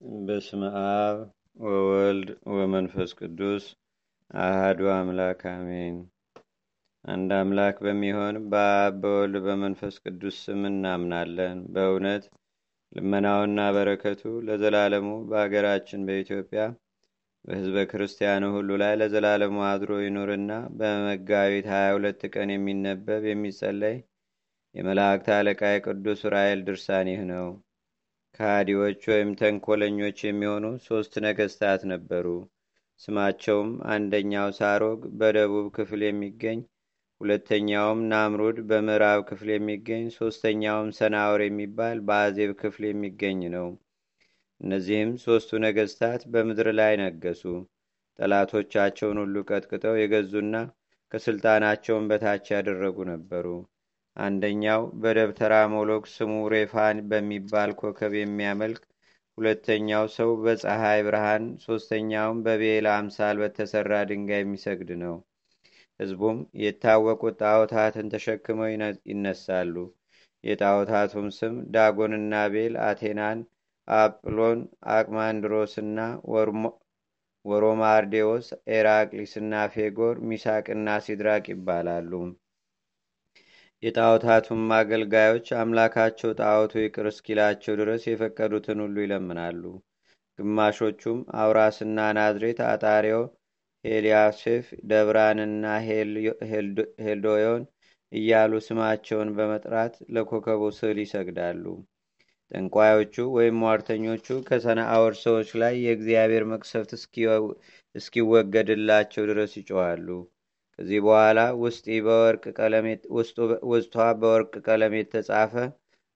በስመ አብ ወወልድ ወመንፈስ ቅዱስ አህዱ አምላክ አሜን። አንድ አምላክ በሚሆን በአብ በወልድ በመንፈስ ቅዱስ ስም እናምናለን። በእውነት ልመናውና በረከቱ ለዘላለሙ በአገራችን በኢትዮጵያ በሕዝበ ክርስቲያኑ ሁሉ ላይ ለዘላለሙ አድሮ ይኑርና በመጋቢት 22 ቀን የሚነበብ የሚጸለይ የመላእክት አለቃ የቅዱስ ራኤል ድርሳን ይህ ነው። ከሃዲዎች ወይም ተንኮለኞች የሚሆኑ ሦስት ነገሥታት ነበሩ። ስማቸውም አንደኛው ሳሮግ በደቡብ ክፍል የሚገኝ ሁለተኛውም ናምሩድ በምዕራብ ክፍል የሚገኝ ሦስተኛውም ሰናወር የሚባል በአዜብ ክፍል የሚገኝ ነው። እነዚህም ሦስቱ ነገሥታት በምድር ላይ ነገሱ። ጠላቶቻቸውን ሁሉ ቀጥቅጠው የገዙና ከሥልጣናቸውን በታች ያደረጉ ነበሩ። አንደኛው በደብተራ ሞሎክ ስሙ ሬፋን በሚባል ኮከብ የሚያመልክ፣ ሁለተኛው ሰው በፀሐይ ብርሃን፣ ሦስተኛውም በቤላ አምሳል በተሠራ ድንጋይ የሚሰግድ ነው። ሕዝቡም የታወቁ ጣዖታትን ተሸክመው ይነሳሉ። የጣዖታቱም ስም ዳጎንና ቤል፣ አቴናን፣ አጵሎን፣ አቅማንድሮስና ወሮማርዴዎስ፣ ኤራቅሊስና ፌጎር፣ ሚሳቅና ሲድራቅ ይባላሉ። የጣዖታቱም አገልጋዮች አምላካቸው ጣዖቱ ይቅር እስኪላቸው ድረስ የፈቀዱትን ሁሉ ይለምናሉ። ግማሾቹም አውራስና ናዝሬት፣ አጣሪዮ፣ ሄልያሴፍ፣ ደብራንና ሄልዶዮን እያሉ ስማቸውን በመጥራት ለኮከቡ ስዕል ይሰግዳሉ። ጠንቋዮቹ ወይም ሟርተኞቹ ከሰናአወር ሰዎች ላይ የእግዚአብሔር መቅሰፍት እስኪወገድላቸው ድረስ ይጮዋሉ። ከዚህ በኋላ ውስጧ በወርቅ ቀለም የተጻፈ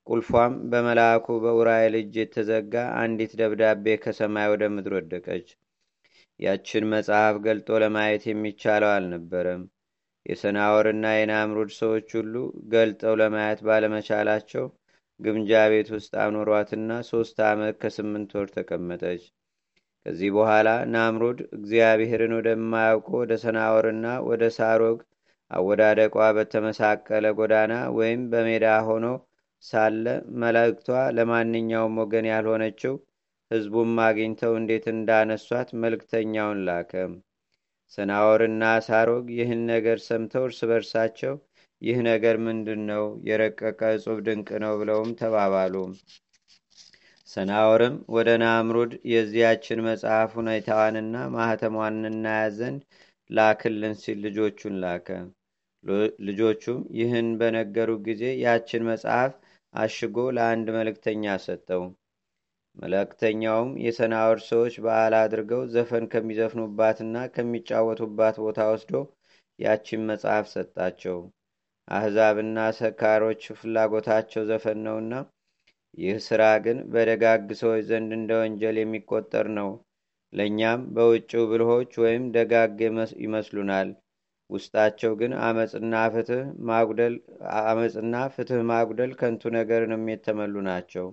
ቁልፏም በመልአኩ በኡራኤል እጅ የተዘጋ አንዲት ደብዳቤ ከሰማይ ወደ ምድር ወደቀች። ያችን መጽሐፍ ገልጦ ለማየት የሚቻለው አልነበረም። የሰናወርና የናምሩድ ሰዎች ሁሉ ገልጠው ለማየት ባለመቻላቸው ግምጃ ቤት ውስጥ አኖሯትና ሶስት ዓመት ከስምንት ወር ተቀመጠች። ከዚህ በኋላ ናምሩድ እግዚአብሔርን ወደማያውቁ ወደ ሰናወርና ወደ ሳሮግ አወዳደቋ በተመሳቀለ ጎዳና ወይም በሜዳ ሆኖ ሳለ መልእክቷ ለማንኛውም ወገን ያልሆነችው ሕዝቡም አግኝተው እንዴት እንዳነሷት መልእክተኛውን ላከ። ሰናወርና ሳሮግ ይህን ነገር ሰምተው እርስ በርሳቸው ይህ ነገር ምንድን ነው? የረቀቀ እጹብ ድንቅ ነው ብለውም ተባባሉ። ሰናወርም ወደ ናምሩድ የዚያችን መጽሐፍ ሁኔታዋንና ማህተሟን እናያዝ ዘንድ ላክልን ሲል ልጆቹን ላከ። ልጆቹም ይህን በነገሩ ጊዜ ያችን መጽሐፍ አሽጎ ለአንድ መልእክተኛ ሰጠው። መልእክተኛውም የሰናወር ሰዎች በዓል አድርገው ዘፈን ከሚዘፍኑባትና ከሚጫወቱባት ቦታ ወስዶ ያችን መጽሐፍ ሰጣቸው። አሕዛብና ሰካሮች ፍላጎታቸው ዘፈን ነውና ይህ ሥራ ግን በደጋግ ሰዎች ዘንድ እንደ ወንጀል የሚቆጠር ነው። ለእኛም በውጭው ብልሆች ወይም ደጋግ ይመስሉናል። ውስጣቸው ግን አመፅና ፍትህ ማጉደል ከንቱ ነገርንም የተመሉ ናቸው።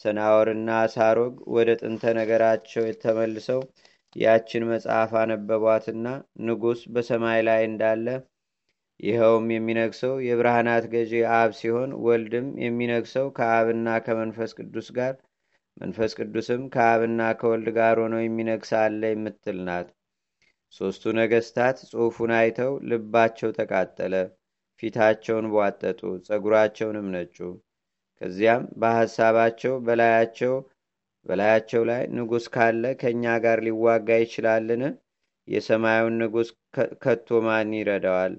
ሰናወርና ሳሮግ ወደ ጥንተ ነገራቸው የተመልሰው ያችን መጽሐፍ አነበቧትና ንጉሥ በሰማይ ላይ እንዳለ ይኸውም የሚነግሰው የብርሃናት ገዢ አብ ሲሆን ወልድም የሚነግሰው ከአብና ከመንፈስ ቅዱስ ጋር መንፈስ ቅዱስም ከአብና ከወልድ ጋር ሆኖ የሚነግስ አለ የምትል ናት። ሦስቱ ነገስታት ጽሑፉን አይተው ልባቸው ተቃጠለ፣ ፊታቸውን ቧጠጡ፣ ጸጉራቸውንም ነጩ። ከዚያም በሐሳባቸው በላያቸው በላያቸው ላይ ንጉሥ ካለ ከእኛ ጋር ሊዋጋ ይችላልን? የሰማዩን ንጉሥ ከቶ ማን ይረዳዋል?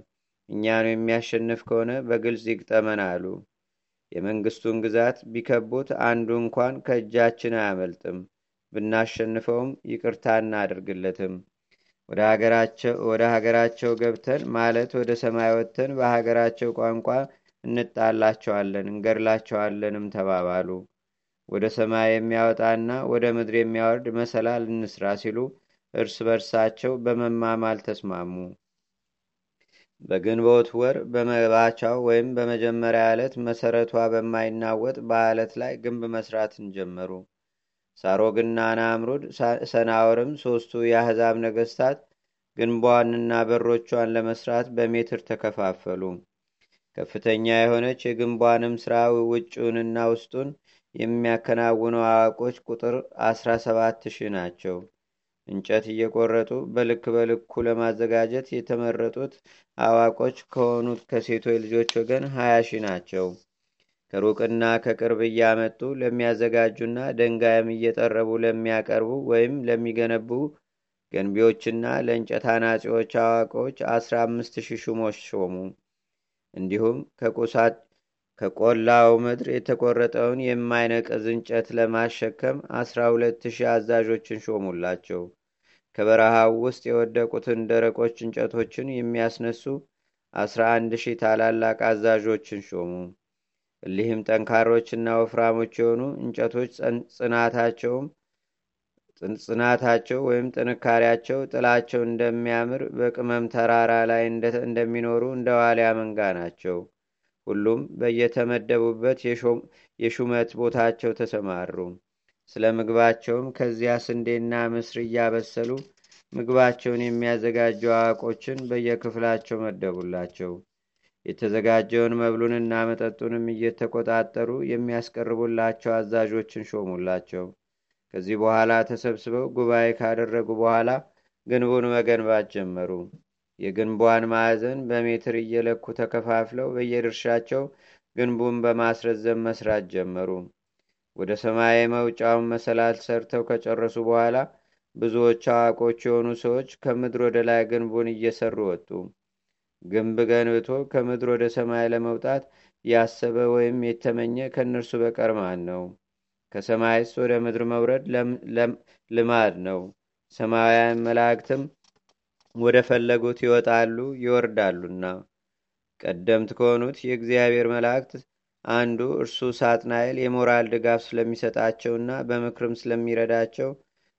እኛኑ የሚያሸንፍ ከሆነ በግልጽ ይግጠመን አሉ። የመንግስቱን ግዛት ቢከቡት አንዱ እንኳን ከእጃችን አያመልጥም። ብናሸንፈውም ይቅርታ እናደርግለትም። ወደ ሀገራቸው ገብተን ማለት ወደ ሰማይ ወጥተን በሀገራቸው ቋንቋ እንጣላቸዋለን፣ እንገድላቸዋለንም ተባባሉ። ወደ ሰማይ የሚያወጣና ወደ ምድር የሚያወርድ መሰላል እንስራ ሲሉ እርስ በርሳቸው በመማማል ተስማሙ። በግንቦት ወር በመባቻው ወይም በመጀመሪያ ዕለት መሰረቷ በማይናወጥ በአለት ላይ ግንብ መስራትን ጀመሩ። ሳሮግና ናምሩድ ሰናወርም ሶስቱ የአሕዛብ ነገስታት ግንቧንና በሮቿን ለመስራት በሜትር ተከፋፈሉ። ከፍተኛ የሆነች የግንቧንም ሥራ ውጭውንና ውስጡን የሚያከናውኑ አዋቆች ቁጥር 17 ሺህ ናቸው። እንጨት እየቆረጡ በልክ በልኩ ለማዘጋጀት የተመረጡት አዋቆች ከሆኑት ከሴቶች ልጆች ወገን 20 ሺህ ናቸው። ከሩቅና ከቅርብ እያመጡ ለሚያዘጋጁና ድንጋይም እየጠረቡ ለሚያቀርቡ ወይም ለሚገነቡ ገንቢዎችና ለእንጨት አናጺዎች አዋቆች 15 ሺህ ሹሞች ሾሙ። እንዲሁም ከቆላው ምድር የተቆረጠውን የማይነቅዝ እንጨት ለማሸከም 12 ሺህ አዛዦችን ሾሙላቸው። ከበረሃው ውስጥ የወደቁትን ደረቆች እንጨቶችን የሚያስነሱ 11 ሺህ ታላላቅ አዛዦችን ሾሙ። እሊህም ጠንካሮችና ወፍራሞች የሆኑ እንጨቶች ጽናታቸውም ጽናታቸው ወይም ጥንካሬያቸው ጥላቸው እንደሚያምር በቅመም ተራራ ላይ እንደሚኖሩ እንደ ዋልያ መንጋ ናቸው። ሁሉም በየተመደቡበት የሹመት ቦታቸው ተሰማሩ። ስለ ምግባቸውም ከዚያ ስንዴና ምስር እያበሰሉ ምግባቸውን የሚያዘጋጁ አዋቆችን በየክፍላቸው መደቡላቸው። የተዘጋጀውን መብሉንና መጠጡንም እየተቆጣጠሩ የሚያስቀርቡላቸው አዛዦችን ሾሙላቸው። ከዚህ በኋላ ተሰብስበው ጉባኤ ካደረጉ በኋላ ግንቡን መገንባት ጀመሩ። የግንቧን ማዕዘን በሜትር እየለኩ ተከፋፍለው በየድርሻቸው ግንቡን በማስረዘም መስራት ጀመሩ። ወደ ሰማይ መውጫውን መሰላል ሰርተው ከጨረሱ በኋላ ብዙዎች አዋቆች የሆኑ ሰዎች ከምድር ወደ ላይ ግንቡን እየሰሩ ወጡ። ግንብ ገንብቶ ከምድር ወደ ሰማይ ለመውጣት ያሰበ ወይም የተመኘ ከእነርሱ በቀር ማን ነው? ከሰማይስ ወደ ምድር መውረድ ልማድ ነው። ሰማያውያን መላእክትም ወደ ፈለጉት ይወጣሉ ይወርዳሉና። ቀደምት ከሆኑት የእግዚአብሔር መላእክት አንዱ እርሱ ሳጥናኤል የሞራል ድጋፍ ስለሚሰጣቸውና በምክርም ስለሚረዳቸው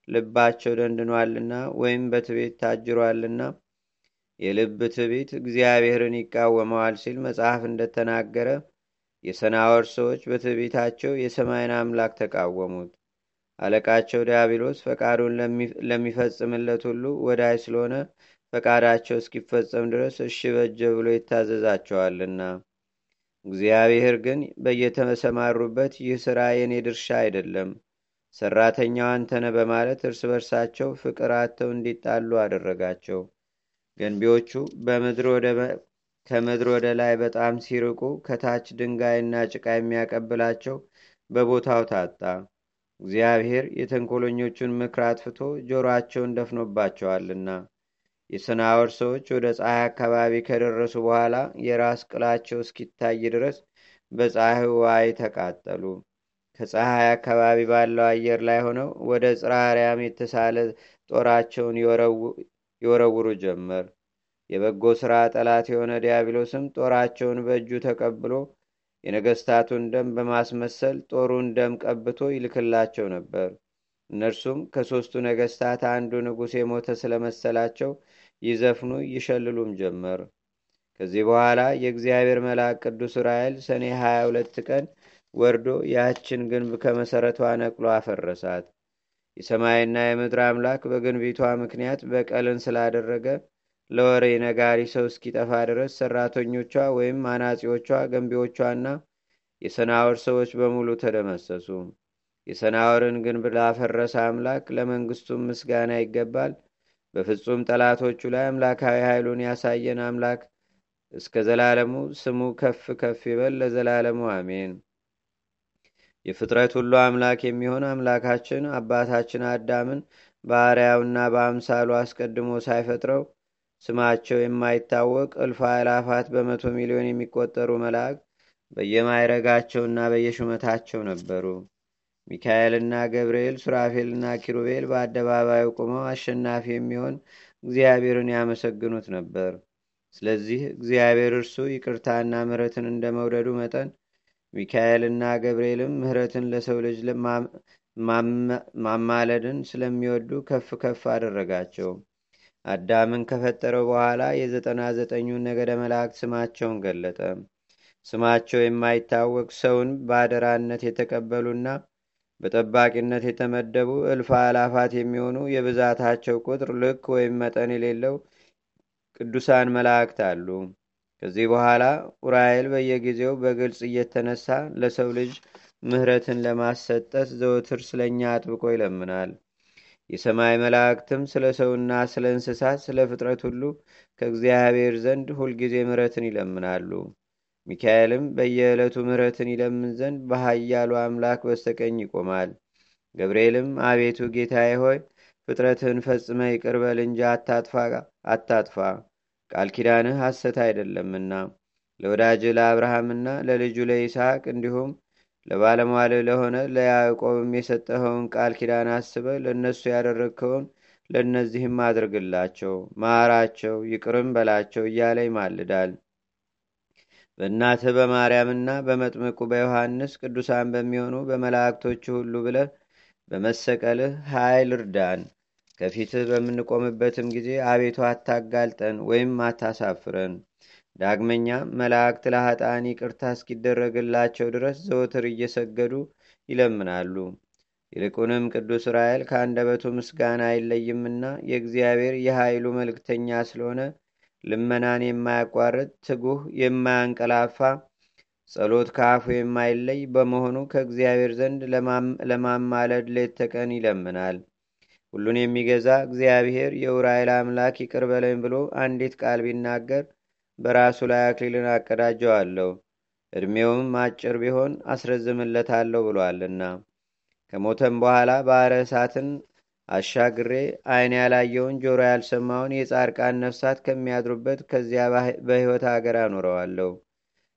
ልባቸው ደንድኗልና ወይም በትቤት ታጅሯልና የልብ ትቢት እግዚአብሔርን ይቃወመዋል ሲል መጽሐፍ እንደተናገረ የሰናወር ሰዎች በትዕቢታቸው የሰማይን አምላክ ተቃወሙት። አለቃቸው ዲያብሎስ ፈቃዱን ለሚፈጽምለት ሁሉ ወዳይ ስለሆነ ፈቃዳቸው እስኪፈጸም ድረስ እሺ በጀ ብሎ ይታዘዛቸዋልና። እግዚአብሔር ግን በየተሰማሩበት ይህ ሥራ የኔ ድርሻ አይደለም፣ ሰራተኛው አንተነ በማለት እርስ በርሳቸው ፍቅር አጥተው እንዲጣሉ አደረጋቸው። ገንቢዎቹ ከምድር ወደ ላይ በጣም ሲርቁ ከታች ድንጋይና ጭቃ የሚያቀብላቸው በቦታው ታጣ። እግዚአብሔር የተንኮለኞቹን ምክር አጥፍቶ ጆሮአቸውን ደፍኖባቸዋልና። የሰናወር ሰዎች ወደ ፀሐይ አካባቢ ከደረሱ በኋላ የራስ ቅላቸው እስኪታይ ድረስ በፀሐይ ዋዕይ ተቃጠሉ። ከፀሐይ አካባቢ ባለው አየር ላይ ሆነው ወደ ጽራርያም የተሳለ ጦራቸውን ይወረውሩ ጀመር። የበጎ ሥራ ጠላት የሆነ ዲያብሎስም ጦራቸውን በእጁ ተቀብሎ የነገስታቱን ደም በማስመሰል ጦሩን ደም ቀብቶ ይልክላቸው ነበር። እነርሱም ከሦስቱ ነገስታት አንዱ ንጉሥ የሞተ ስለመሰላቸው ይዘፍኑ ይሸልሉም ጀመር። ከዚህ በኋላ የእግዚአብሔር መልአክ ቅዱስ ራኤል ሰኔ 22 ቀን ወርዶ ያችን ግንብ ከመሠረቷ ነቅሎ አፈረሳት። የሰማይና የምድር አምላክ በግንቢቷ ምክንያት በቀልን ስላደረገ ለወሬ ነጋሪ ሰው እስኪጠፋ ድረስ ሰራተኞቿ ወይም አናጺዎቿ፣ ገንቢዎቿና የሰናወር ሰዎች በሙሉ ተደመሰሱ። የሰናወርን ግንብ ላፈረሰ አምላክ ለመንግስቱም ምስጋና ይገባል። በፍጹም ጠላቶቹ ላይ አምላካዊ ኃይሉን ያሳየን አምላክ እስከ ዘላለሙ ስሙ ከፍ ከፍ ይበል ለዘላለሙ አሜን። የፍጥረት ሁሉ አምላክ የሚሆን አምላካችን አባታችን አዳምን በአርያውና በአምሳሉ አስቀድሞ ሳይፈጥረው ስማቸው የማይታወቅ እልፍ አእላፋት በመቶ ሚሊዮን የሚቆጠሩ መላእክት በየማይረጋቸውና በየሹመታቸው ነበሩ። ሚካኤልና ገብርኤል፣ ሱራፌልና ኪሩቤል በአደባባዩ ቆመው አሸናፊ የሚሆን እግዚአብሔርን ያመሰግኑት ነበር። ስለዚህ እግዚአብሔር እርሱ ይቅርታና ምሕረትን እንደ መውደዱ መጠን ሚካኤልና ገብርኤልም ምሕረትን ለሰው ልጅ ማማለድን ስለሚወዱ ከፍ ከፍ አደረጋቸው። አዳምን ከፈጠረው በኋላ የዘጠና ዘጠኙን ነገደ መላእክት ስማቸውን ገለጠ። ስማቸው የማይታወቅ ሰውን በአደራነት የተቀበሉና በጠባቂነት የተመደቡ እልፍ አላፋት የሚሆኑ የብዛታቸው ቁጥር ልክ ወይም መጠን የሌለው ቅዱሳን መላእክት አሉ። ከዚህ በኋላ ኡራኤል በየጊዜው በግልጽ እየተነሳ ለሰው ልጅ ምህረትን ለማሰጠት ዘወትር ስለ እኛ አጥብቆ ይለምናል። የሰማይ መላእክትም ስለ ሰውና ስለ እንስሳት፣ ስለ ፍጥረት ሁሉ ከእግዚአብሔር ዘንድ ሁልጊዜ ምህረትን ይለምናሉ። ሚካኤልም በየዕለቱ ምህረትን ይለምን ዘንድ በኃያሉ አምላክ በስተቀኝ ይቆማል። ገብርኤልም አቤቱ ጌታዬ ሆይ ፍጥረትህን ፈጽመ ይቅርበል እንጂ አታጥፋ፣ ቃል ኪዳንህ ሐሰት አይደለምና ለወዳጅ ለአብርሃምና ለልጁ ለይስሐቅ እንዲሁም ለባለሟል ለሆነ ለያዕቆብም የሰጠኸውን ቃል ኪዳን አስበ ለእነሱ ያደረግከውን ለእነዚህም አድርግላቸው፣ ማራቸው፣ ይቅርም በላቸው እያለ ይማልዳል። በእናትህ በማርያምና በመጥምቁ በዮሐንስ ቅዱሳን በሚሆኑ በመላእክቶች ሁሉ ብለ በመሰቀልህ ኃይል እርዳን። ከፊትህ በምንቆምበትም ጊዜ አቤቱ አታጋልጠን ወይም አታሳፍረን። ዳግመኛ መላእክት ለኃጣን ይቅርታ እስኪደረግላቸው ድረስ ዘወትር እየሰገዱ ይለምናሉ። ይልቁንም ቅዱስ ራኤል ከአንደበቱ ምስጋና አይለይምና የእግዚአብሔር የኃይሉ መልእክተኛ ስለሆነ ልመናን የማያቋርጥ ትጉህ፣ የማያንቀላፋ ጸሎት ከአፉ የማይለይ በመሆኑ ከእግዚአብሔር ዘንድ ለማማለድ ሌት ተቀን ይለምናል። ሁሉን የሚገዛ እግዚአብሔር የኡራኤል አምላክ ይቅር በለኝ ብሎ አንዲት ቃል ቢናገር በራሱ ላይ አክሊልን አቀዳጀዋለሁ፣ ዕድሜውም አጭር ቢሆን አስረዝምለታለሁ ብሏልና። ከሞተም በኋላ ባሕረ እሳትን አሻግሬ ዓይን ያላየውን ጆሮ ያልሰማውን የጻድቃን ነፍሳት ከሚያድሩበት ከዚያ በሕይወት አገር አኖረዋለሁ።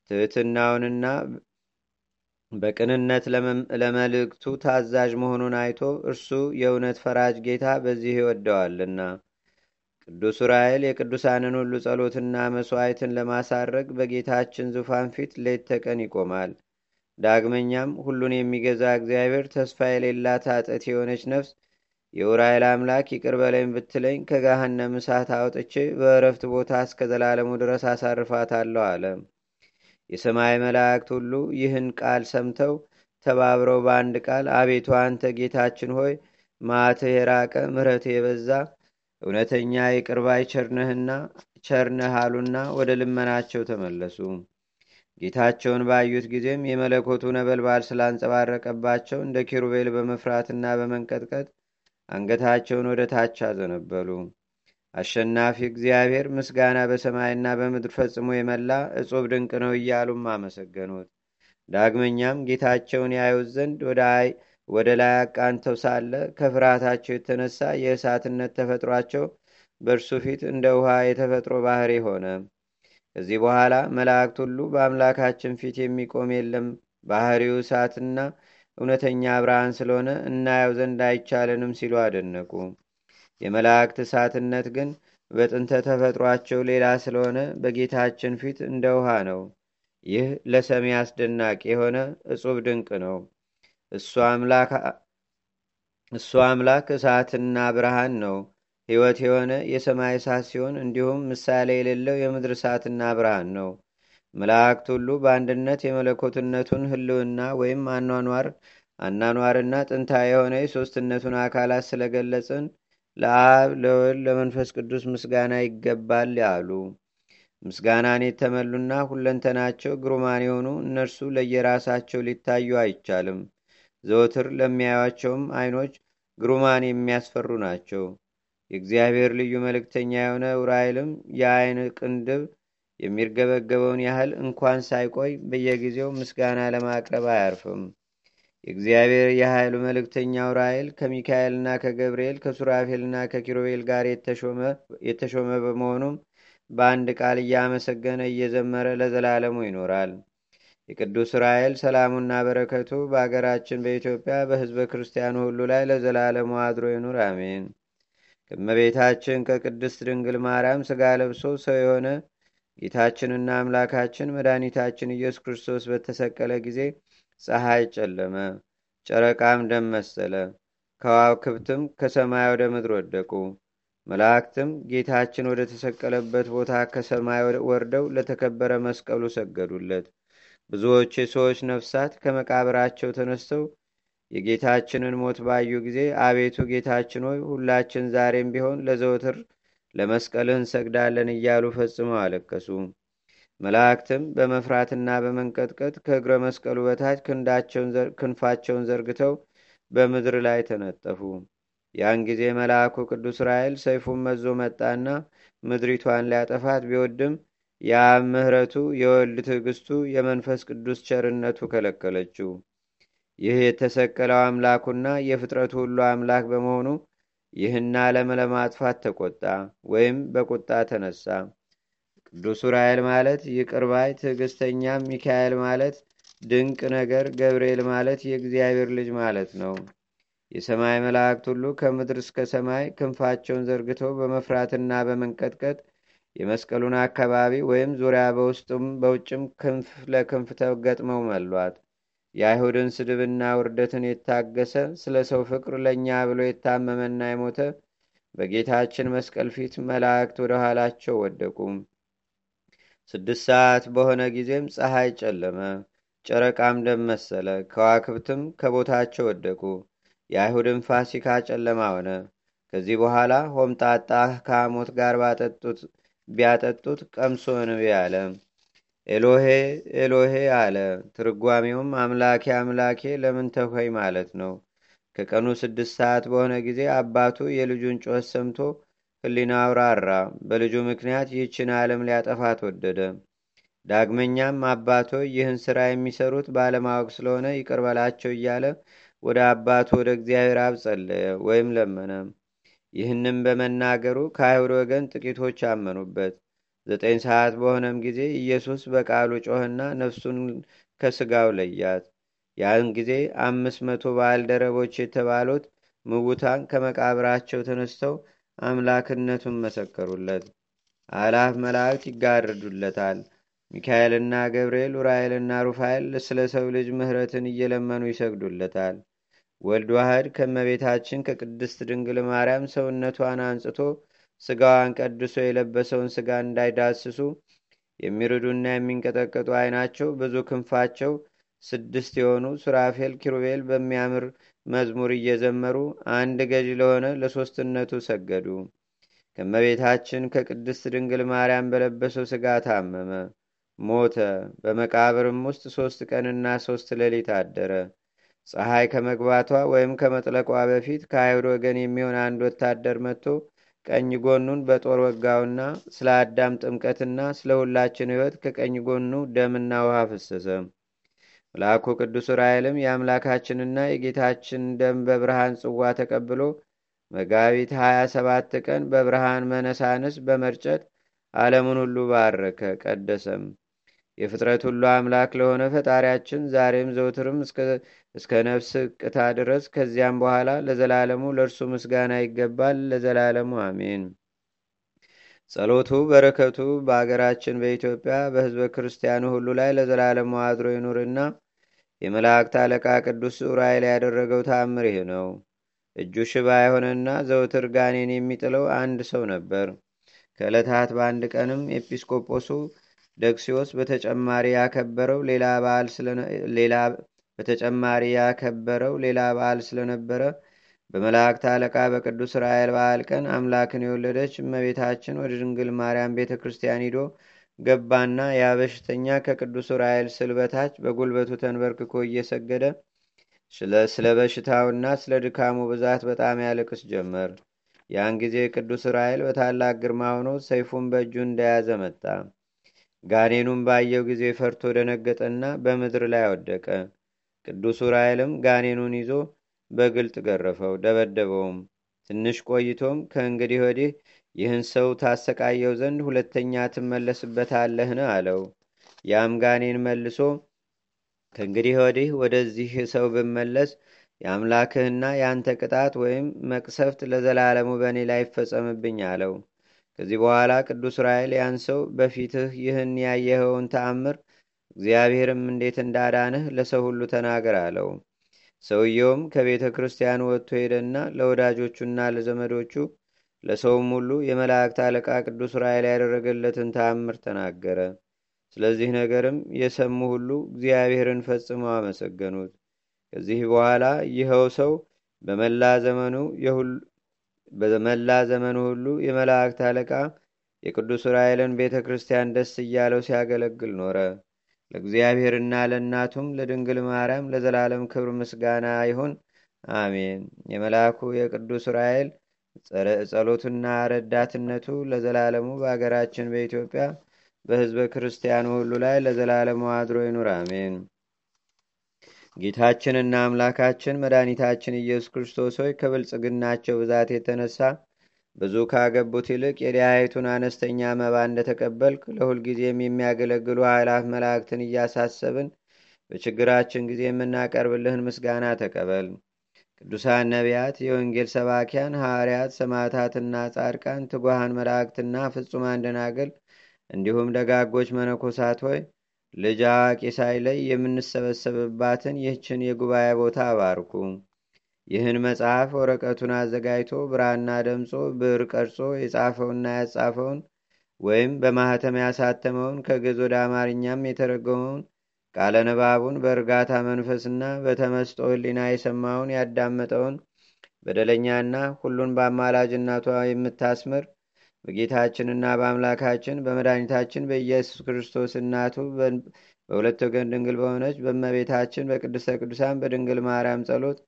ትሕትናውንና በቅንነት ለመልእክቱ ታዛዥ መሆኑን አይቶ እርሱ የእውነት ፈራጅ ጌታ በዚህ ይወደዋልና። ቅዱስ ዑራኤል የቅዱሳንን ሁሉ ጸሎትና መሥዋዕትን ለማሳረግ በጌታችን ዙፋን ፊት ሌት ተቀን ይቆማል። ዳግመኛም ሁሉን የሚገዛ እግዚአብሔር ተስፋ የሌላት አጠት የሆነች ነፍስ የዑራኤል አምላክ ይቅር በለኝ ብትለኝ ከገሃነም እሳት አውጥቼ በእረፍት ቦታ እስከ ዘላለሙ ድረስ አሳርፋታለሁ አለ። የሰማይ መላእክት ሁሉ ይህን ቃል ሰምተው ተባብረው በአንድ ቃል አቤቱ አንተ ጌታችን ሆይ መዓትህ የራቀ ምሕረትህ የበዛ እውነተኛ የቅርባይ ቸርነህና ቸርነህ አሉና ወደ ልመናቸው ተመለሱ። ጌታቸውን ባዩት ጊዜም የመለኮቱ ነበልባል ስላንጸባረቀባቸው እንደ ኪሩቤል በመፍራትና በመንቀጥቀጥ አንገታቸውን ወደ ታች አዘነበሉ። አሸናፊ እግዚአብሔር ምስጋና በሰማይና በምድር ፈጽሞ የመላ እጹብ ድንቅ ነው እያሉም አመሰገኑት። ዳግመኛም ጌታቸውን ያዩት ዘንድ ወደ ላይ አቃንተው ሳለ ከፍርሃታቸው የተነሳ የእሳትነት ተፈጥሯቸው በእርሱ ፊት እንደ ውሃ የተፈጥሮ ባህሪ ሆነ። ከዚህ በኋላ መላእክት ሁሉ በአምላካችን ፊት የሚቆም የለም፣ ባህሪው እሳትና እውነተኛ ብርሃን ስለሆነ እናየው ዘንድ አይቻለንም ሲሉ አደነቁ። የመላእክት እሳትነት ግን በጥንተ ተፈጥሯቸው ሌላ ስለሆነ በጌታችን ፊት እንደ ውሃ ነው። ይህ ለሰሚ አስደናቂ የሆነ እጹብ ድንቅ ነው። እሱ አምላክ እሳትና ብርሃን ነው። ሕይወት የሆነ የሰማይ እሳት ሲሆን እንዲሁም ምሳሌ የሌለው የምድር እሳትና ብርሃን ነው። መላእክት ሁሉ በአንድነት የመለኮትነቱን ህልውና ወይም አኗኗር አናኗርና ጥንታዊ የሆነ የሦስትነቱን አካላት ስለገለጽን ለአብ ለወልድ ለመንፈስ ቅዱስ ምስጋና ይገባል አሉ። ምስጋናን የተመሉና ሁለንተናቸው ግሩማን የሆኑ እነርሱ ለየራሳቸው ሊታዩ አይቻልም። ዘወትር ለሚያዩቸውም አይኖች ግሩማን የሚያስፈሩ ናቸው። የእግዚአብሔር ልዩ መልእክተኛ የሆነ ዑራኤልም የአይን ቅንድብ የሚርገበገበውን ያህል እንኳን ሳይቆይ በየጊዜው ምስጋና ለማቅረብ አያርፍም። የእግዚአብሔር የኃይሉ መልእክተኛ ዑራኤል ከሚካኤልና ከገብርኤል ከሱራፌልና ከኪሩቤል ጋር የተሾመ በመሆኑም በአንድ ቃል እያመሰገነ እየዘመረ ለዘላለሙ ይኖራል። የቅዱስ ዑራኤል ሰላሙና በረከቱ በአገራችን በኢትዮጵያ በሕዝበ ክርስቲያኑ ሁሉ ላይ ለዘላለሙ አድሮ ይኑር፣ አሜን። ከእመቤታችን ከቅድስት ድንግል ማርያም ሥጋ ለብሶ ሰው የሆነ ጌታችንና አምላካችን መድኃኒታችን ኢየሱስ ክርስቶስ በተሰቀለ ጊዜ ፀሐይ ጨለመ፣ ጨረቃም ደም መሰለ፣ ከዋክብትም ከሰማይ ወደ ምድር ወደቁ። መላእክትም ጌታችን ወደ ተሰቀለበት ቦታ ከሰማይ ወርደው ለተከበረ መስቀሉ ሰገዱለት። ብዙዎች የሰዎች ነፍሳት ከመቃብራቸው ተነስተው የጌታችንን ሞት ባዩ ጊዜ አቤቱ ጌታችን ሆይ ሁላችን ዛሬም ቢሆን ለዘወትር ለመስቀልህ እንሰግዳለን እያሉ ፈጽመው አለቀሱ። መላእክትም በመፍራትና በመንቀጥቀጥ ከእግረ መስቀሉ በታች ክንፋቸውን ዘርግተው በምድር ላይ ተነጠፉ። ያን ጊዜ መልአኩ ቅዱስ ራኤል ሰይፉን መዞ መጣና ምድሪቷን ሊያጠፋት ቢወድም የአብ ምሕረቱ የወልድ ትዕግስቱ የመንፈስ ቅዱስ ቸርነቱ ከለከለችው። ይህ የተሰቀለው አምላኩና የፍጥረቱ ሁሉ አምላክ በመሆኑ ይህን ዓለም ለማጥፋት ተቆጣ ወይም በቁጣ ተነሳ። ቅዱስ ዑራኤል ማለት ይቅርባይ ትዕግስተኛም፣ ሚካኤል ማለት ድንቅ ነገር፣ ገብርኤል ማለት የእግዚአብሔር ልጅ ማለት ነው። የሰማይ መላእክት ሁሉ ከምድር እስከ ሰማይ ክንፋቸውን ዘርግተው በመፍራትና በመንቀጥቀጥ የመስቀሉን አካባቢ ወይም ዙሪያ በውስጡም በውጭም ክንፍ ለክንፍ ተገጥመው መሏት። የአይሁድን ስድብና ውርደትን የታገሰ ስለ ሰው ፍቅር ለእኛ ብሎ የታመመና የሞተ በጌታችን መስቀል ፊት መላእክት ወደ ኋላቸው ወደቁ። ስድስት ሰዓት በሆነ ጊዜም ፀሐይ ጨለመ፣ ጨረቃም ደም መሰለ፣ ከዋክብትም ከቦታቸው ወደቁ። የአይሁድን ፋሲካ ጨለማ ሆነ። ከዚህ በኋላ ሆምጣጣ ከሐሞት ጋር ባጠጡት ቢያጠጡት ቀምሶ እንቢ አለ። ኤሎሄ ኤሎሄ አለ። ትርጓሜውም አምላኬ አምላኬ ለምን ተውኸኝ ማለት ነው። ከቀኑ ስድስት ሰዓት በሆነ ጊዜ አባቱ የልጁን ጩኸት ሰምቶ ሕሊናው ራራ። በልጁ ምክንያት ይህችን ዓለም ሊያጠፋት ወደደ። ዳግመኛም አባቶ ይህን ሥራ የሚሰሩት ባለማወቅ ስለሆነ ይቅር በላቸው እያለ ወደ አባቱ ወደ እግዚአብሔር አብ ጸለየ ወይም ለመነ። ይህንም በመናገሩ ከአይሁድ ወገን ጥቂቶች አመኑበት። ዘጠኝ ሰዓት በሆነም ጊዜ ኢየሱስ በቃሉ ጮህና ነፍሱን ከስጋው ለያት። ያን ጊዜ አምስት መቶ ባልደረቦች የተባሉት ምውታን ከመቃብራቸው ተነስተው አምላክነቱን መሰከሩለት። አላፍ መላእክት ይጋርዱለታል። ሚካኤልና ገብርኤል፣ ኡራኤልና ሩፋኤል ስለ ሰው ልጅ ምህረትን እየለመኑ ይሰግዱለታል። ወልድ ዋህድ ከመቤታችን ከቅድስት ድንግል ማርያም ሰውነቷን አንጽቶ ስጋዋን ቀድሶ የለበሰውን ስጋ እንዳይዳስሱ የሚርዱና የሚንቀጠቀጡ አይናቸው ብዙ ክንፋቸው ስድስት የሆኑ ሱራፌል ኪሩቤል በሚያምር መዝሙር እየዘመሩ አንድ ገዢ ለሆነ ለሶስትነቱ ሰገዱ። ከመቤታችን ከቅድስት ድንግል ማርያም በለበሰው ስጋ ታመመ፣ ሞተ። በመቃብርም ውስጥ ሶስት ቀንና ሶስት ሌሊት አደረ። ፀሐይ ከመግባቷ ወይም ከመጥለቋ በፊት ከአይሁድ ወገን የሚሆን አንድ ወታደር መጥቶ ቀኝ ጎኑን በጦር ወጋውና ስለ አዳም ጥምቀትና ስለ ሁላችን ሕይወት ከቀኝ ጎኑ ደምና ውሃ ፈሰሰ። መልአኩ ቅዱስ ዑራኤልም የአምላካችንና የጌታችን ደም በብርሃን ጽዋ ተቀብሎ መጋቢት 27 ቀን በብርሃን መነሳንስ በመርጨት ዓለሙን ሁሉ ባረከ ቀደሰም። የፍጥረት ሁሉ አምላክ ለሆነ ፈጣሪያችን ዛሬም ዘውትርም እስከ ነፍስ ቅታ ድረስ ከዚያም በኋላ ለዘላለሙ ለእርሱ ምስጋና ይገባል፣ ለዘላለሙ አሜን። ጸሎቱ በረከቱ በአገራችን በኢትዮጵያ በሕዝበ ክርስቲያኑ ሁሉ ላይ ለዘላለሙ አድሮ ይኑርና የመላእክት አለቃ ቅዱስ ዑራኤል ያደረገው ተአምር ይህ ነው። እጁ ሽባ የሆነና ዘውትር ጋኔን የሚጥለው አንድ ሰው ነበር። ከዕለታት በአንድ ቀንም ኤጲስቆጶሱ ደክሲዎስ በተጨማሪ ያከበረው ሌላ በዓል በተጨማሪ ያከበረው ሌላ በዓል ስለነበረ በመላእክት አለቃ በቅዱስ ራኤል በዓል ቀን አምላክን የወለደች እመቤታችን ወደ ድንግል ማርያም ቤተ ክርስቲያን ሂዶ ገባና ያ በሽተኛ ከቅዱስ ራኤል ስል በታች በጉልበቱ ተንበርክኮ እየሰገደ ስለ በሽታውና ስለ ድካሙ ብዛት በጣም ያለቅስ ጀመር። ያን ጊዜ ቅዱስ ራኤል በታላቅ ግርማ ሆኖ ሰይፉን በእጁ እንደያዘ መጣ። ጋኔኑም ባየው ጊዜ ፈርቶ ደነገጠና በምድር ላይ ወደቀ። ቅዱስ ዑራኤልም ጋኔኑን ይዞ በግልጥ ገረፈው፣ ደበደበውም። ትንሽ ቆይቶም ከእንግዲህ ወዲህ ይህን ሰው ታሰቃየው ዘንድ ሁለተኛ ትመለስበታለህን? አለው። ያም ጋኔን መልሶ ከእንግዲህ ወዲህ ወደዚህ ሰው ብመለስ የአምላክህና የአንተ ቅጣት ወይም መቅሰፍት ለዘላለሙ በእኔ ላይ ይፈጸምብኝ አለው። ከዚህ በኋላ ቅዱስ ራኤል ያን ሰው በፊትህ ይህን ያየኸውን ተአምር እግዚአብሔርም እንዴት እንዳዳንህ ለሰው ሁሉ ተናገር አለው። ሰውየውም ከቤተ ክርስቲያኑ ወጥቶ ሄደና ለወዳጆቹና ለዘመዶቹ ለሰውም ሁሉ የመላእክት አለቃ ቅዱስ ራኤል ያደረገለትን ተአምር ተናገረ። ስለዚህ ነገርም የሰሙ ሁሉ እግዚአብሔርን ፈጽመው አመሰገኑት። ከዚህ በኋላ ይኸው ሰው በመላ ዘመኑ በመላ ዘመኑ ሁሉ የመላእክት አለቃ የቅዱስ ዑራኤልን ቤተ ክርስቲያን ደስ እያለው ሲያገለግል ኖረ። ለእግዚአብሔርና ለእናቱም ለድንግል ማርያም ለዘላለም ክብር ምስጋና ይሁን፣ አሜን። የመልአኩ የቅዱስ ዑራኤል ጸሎቱና ረዳትነቱ ለዘላለሙ በአገራችን በኢትዮጵያ በሕዝበ ክርስቲያኑ ሁሉ ላይ ለዘላለሙ አድሮ ይኑር፣ አሜን። ጌታችንና አምላካችን መድኃኒታችን ኢየሱስ ክርስቶስ ሆይ ከብልጽግናቸው ብዛት የተነሳ ብዙ ካገቡት ይልቅ የድሃይቱን አነስተኛ መባ እንደተቀበልክ ለሁልጊዜም የሚያገለግሉ ኃይላት መላእክትን እያሳሰብን በችግራችን ጊዜ የምናቀርብልህን ምስጋና ተቀበል። ቅዱሳን ነቢያት፣ የወንጌል ሰባኪያን ሐዋርያት፣ ሰማዕታትና ጻድቃን፣ ትጉሃን መላእክትና ፍጹማን ደናግል እንዲሁም ደጋጎች መነኮሳት ሆይ ልጅ አዋቂ ሳይለይ የምንሰበሰብባትን ይህችን የጉባኤ ቦታ አባርኩ። ይህን መጽሐፍ ወረቀቱን አዘጋጅቶ ብራና ደምጾ ብዕር ቀርጾ የጻፈውና ያጻፈውን ወይም በማኅተም ያሳተመውን ከግዕዝ ወደ አማርኛም የተረጎመውን ቃለ ንባቡን በእርጋታ መንፈስና በተመስጦ ሕሊና የሰማውን ያዳመጠውን በደለኛና ሁሉን በአማላጅነቷ የምታስምር በጌታችንና በአምላካችን በመድኃኒታችን በኢየሱስ ክርስቶስ እናቱ በሁለት ወገን ድንግል በሆነች በእመቤታችን በቅድስተ ቅዱሳን በድንግል ማርያም ጸሎት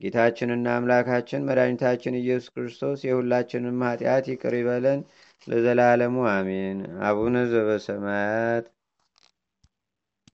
ጌታችንና አምላካችን መድኃኒታችን ኢየሱስ ክርስቶስ የሁላችንም ኃጢአት ይቅር ይበለን ለዘላለሙ አሜን። አቡነ ዘበሰማያት